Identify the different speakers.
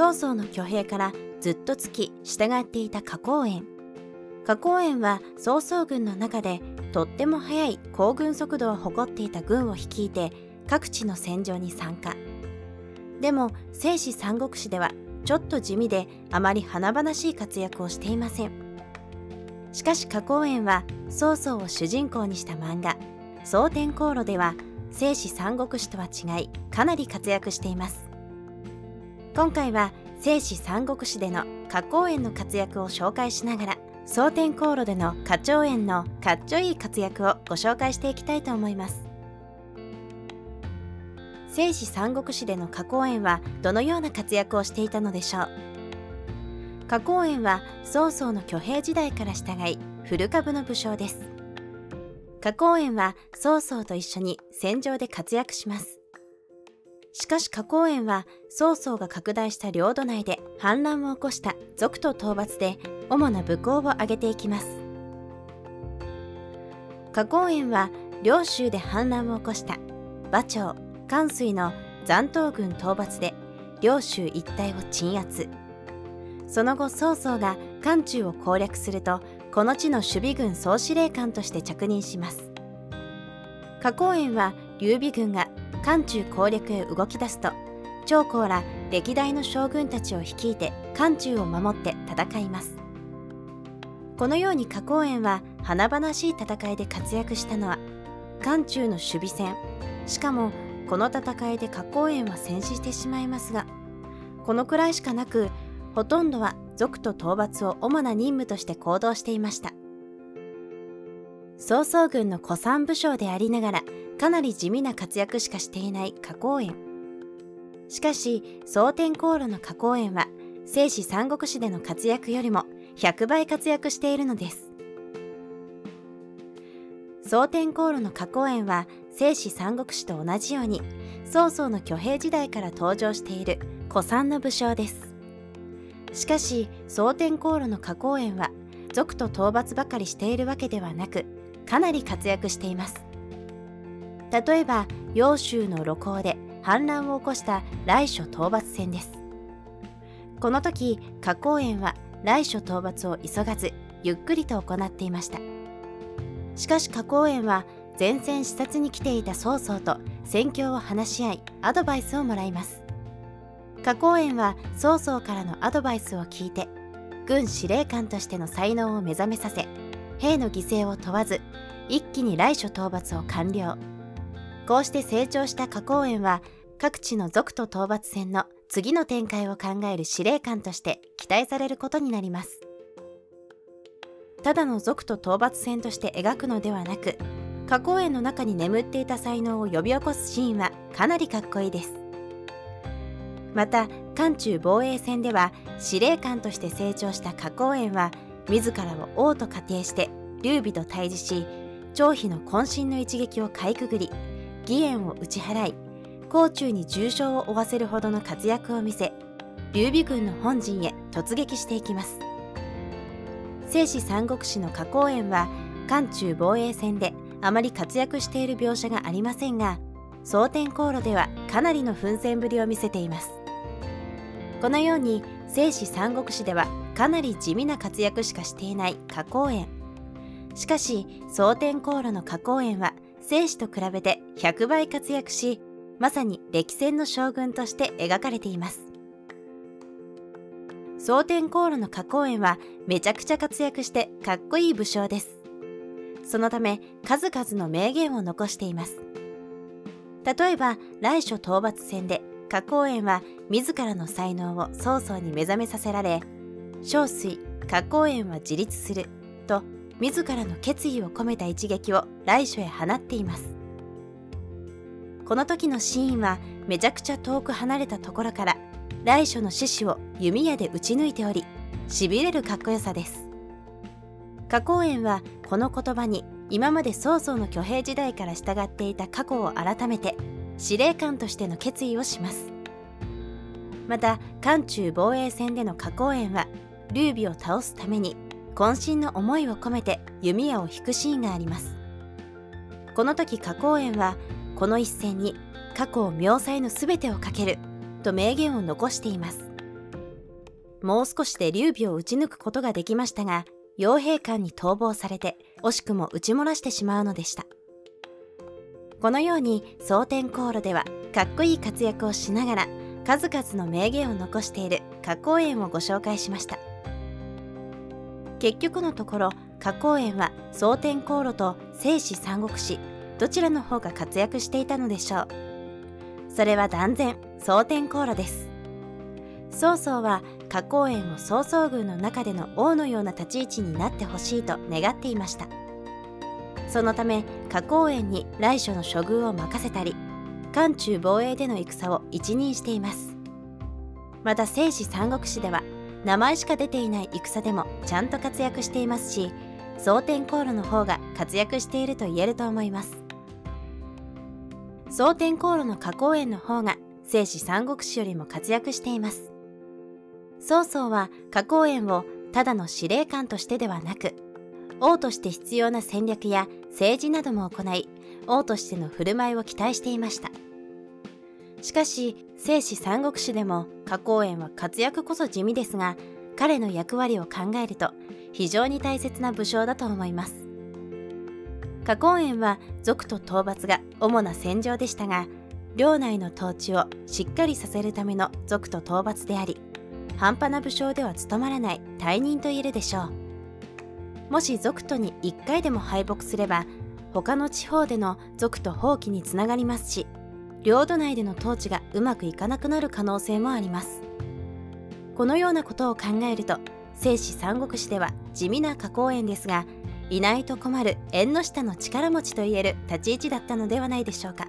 Speaker 1: 曹操の挙兵からずっとつき従っていた花公園。花公園は曹操軍の中でとっても速い行軍速度を誇っていた軍を率いて各地の戦場に参加。でも聖史三国志ではちょっと地味であまり華々しい活躍をしていません。しかし花公園は曹操を主人公にした漫画「蒼天航路」では聖史三国志とは違いかなり活躍しています。今回は聖史三国志での花公園の活躍を紹介しながら蒼天航路での花鳥園のかっちょいい活躍をご紹介していきたいと思います。聖史三国志での花公園はどのような活躍をしていたのでしょう？花公園は曹操の挙兵時代から従い古株の武将です。花公園は曹操と一緒に戦場で活躍します。しかし花公園は曹操が拡大した領土内で反乱を起こした賊と討伐で主な武功を挙げていきます。花公園は領州で反乱を起こした馬長関水の残党軍討伐で領州一帯を鎮圧。その後曹操が漢中を攻略するとこの地の守備軍総司令官として着任します。花公園は劉備軍が漢中攻略へ動き出すと長江ら歴代の将軍たちを率いて漢中を守って戦います。このように花公園は華々しい戦いで活躍したのは漢中の守備戦。しかもこの戦いで花公園は戦死してしまいますがこのくらいしかなくほとんどは賊と討伐を主な任務として行動していました。曹操軍の古参武将でありながらかなり地味な活躍しかしていない花公園。しかし蒼天航路の花公園は聖史三国志での活躍よりも100倍活躍しているのです。蒼天航路の花公園は聖史三国志と同じように曹操の挙兵時代から登場している古参の武将です。しかし蒼天航路の花公園は賊と討伐ばかりしているわけではなくかなり活躍しています。例えば揚州の露光で反乱を起こした来所討伐戦です。この時花公園は来所討伐を急がずゆっくりと行っていました。しかし花公園は前線視察に来ていた曹操と戦況を話し合いアドバイスをもらいます。花公園は曹操からのアドバイスを聞いて軍司令官としての才能を目覚めさせ兵の犠牲を問わず一気に来所討伐を完了。こうして成長した花公園は各地の賊と討伐戦の次の展開を考える司令官として期待されることになります。ただの族と討伐戦として描くのではなく花公園の中に眠っていた才能を呼び起こすシーンはかなりかっこいいです。また漢中防衛戦では司令官として成長した花公園は自らを王と仮定して劉備と対峙し張飛の渾身の一撃をかいくぐり義援を打ち払い甲冑に重傷を負わせるほどの活躍を見せ劉備軍の本陣へ突撃していきます。聖史三国志の花公園は漢中防衛戦であまり活躍している描写がありませんが蒼天航路ではかなりの奮戦ぶりを見せています。このように聖史三国志ではかなり地味な活躍しかしていない花公園しかし蒼天航路の花公園は聖史と比べて100倍活躍しまさに歴戦の将軍として描かれています蒼天航路の花公園はめちゃくちゃ活躍してかっこいい武将です。そのため数々の名言を残しています。例えば来所討伐戦で花公園は自らの才能を曹操に目覚めさせられ小水花公園は自立すると自らの決意を込めた一撃を来所へ放っています。この時のシーンはめちゃくちゃ遠く離れたところから来所の獅子を弓矢で撃ち抜いておりしびれるかっこよさです。花公園はこの言葉に今まで曹操の挙兵時代から従っていた過去を改めて司令官としての決意をします。また漢中防衛戦での花公園は劉備を倒すために渾身の思いを込めて弓矢を引くシーンがあります。この時花公園はこの一戦に過去を妙才の全てをかけると名言を残しています。もう少しで劉備を撃ち抜くことができましたが傭兵官に逃亡されて惜しくも撃ち漏らしてしまうのでした。このように蒼天航路ではかっこいい活躍をしながら数々の名言を残している花崗園をご紹介しました。結局のところ花崗園は蒼天航路と聖史三国志どちらの方が活躍していたのでしょう。それは断然蒼天航路です。曹操は花崗園を曹操軍の中での王のような立ち位置になってほしいと願っていました。そのため花崗園に来所の処遇を任せたり漢中防衛での戦を一任しています。また聖史三国志では名前しか出ていない戦でもちゃんと活躍していますし蒼天航路の方が活躍していると言えると思います。蒼天航路の花崗園の方が聖史三国志よりも活躍しています。曹操は花崗園をただの司令官としてではなく王として必要な戦略や政治なども行い王としての振る舞いを期待していました。しかし聖史三国志でも花崗園は活躍こそ地味ですが彼の役割を考えると非常に大切な武将だと思います。花崗園は族と討伐が主な戦場でしたが領内の統治をしっかりさせるための族と討伐であり半端な武将では務まらない大任と言えるでしょう。もし族とに1回でも敗北すれば他の地方での族と放棄につながりますし領土内での統治がうまくいかなくなる可能性もあります。このようなことを考えると聖史三国志では地味な加工園ですがいないと困る縁の下の力持ちといえる立ち位置だったのではないでしょうか。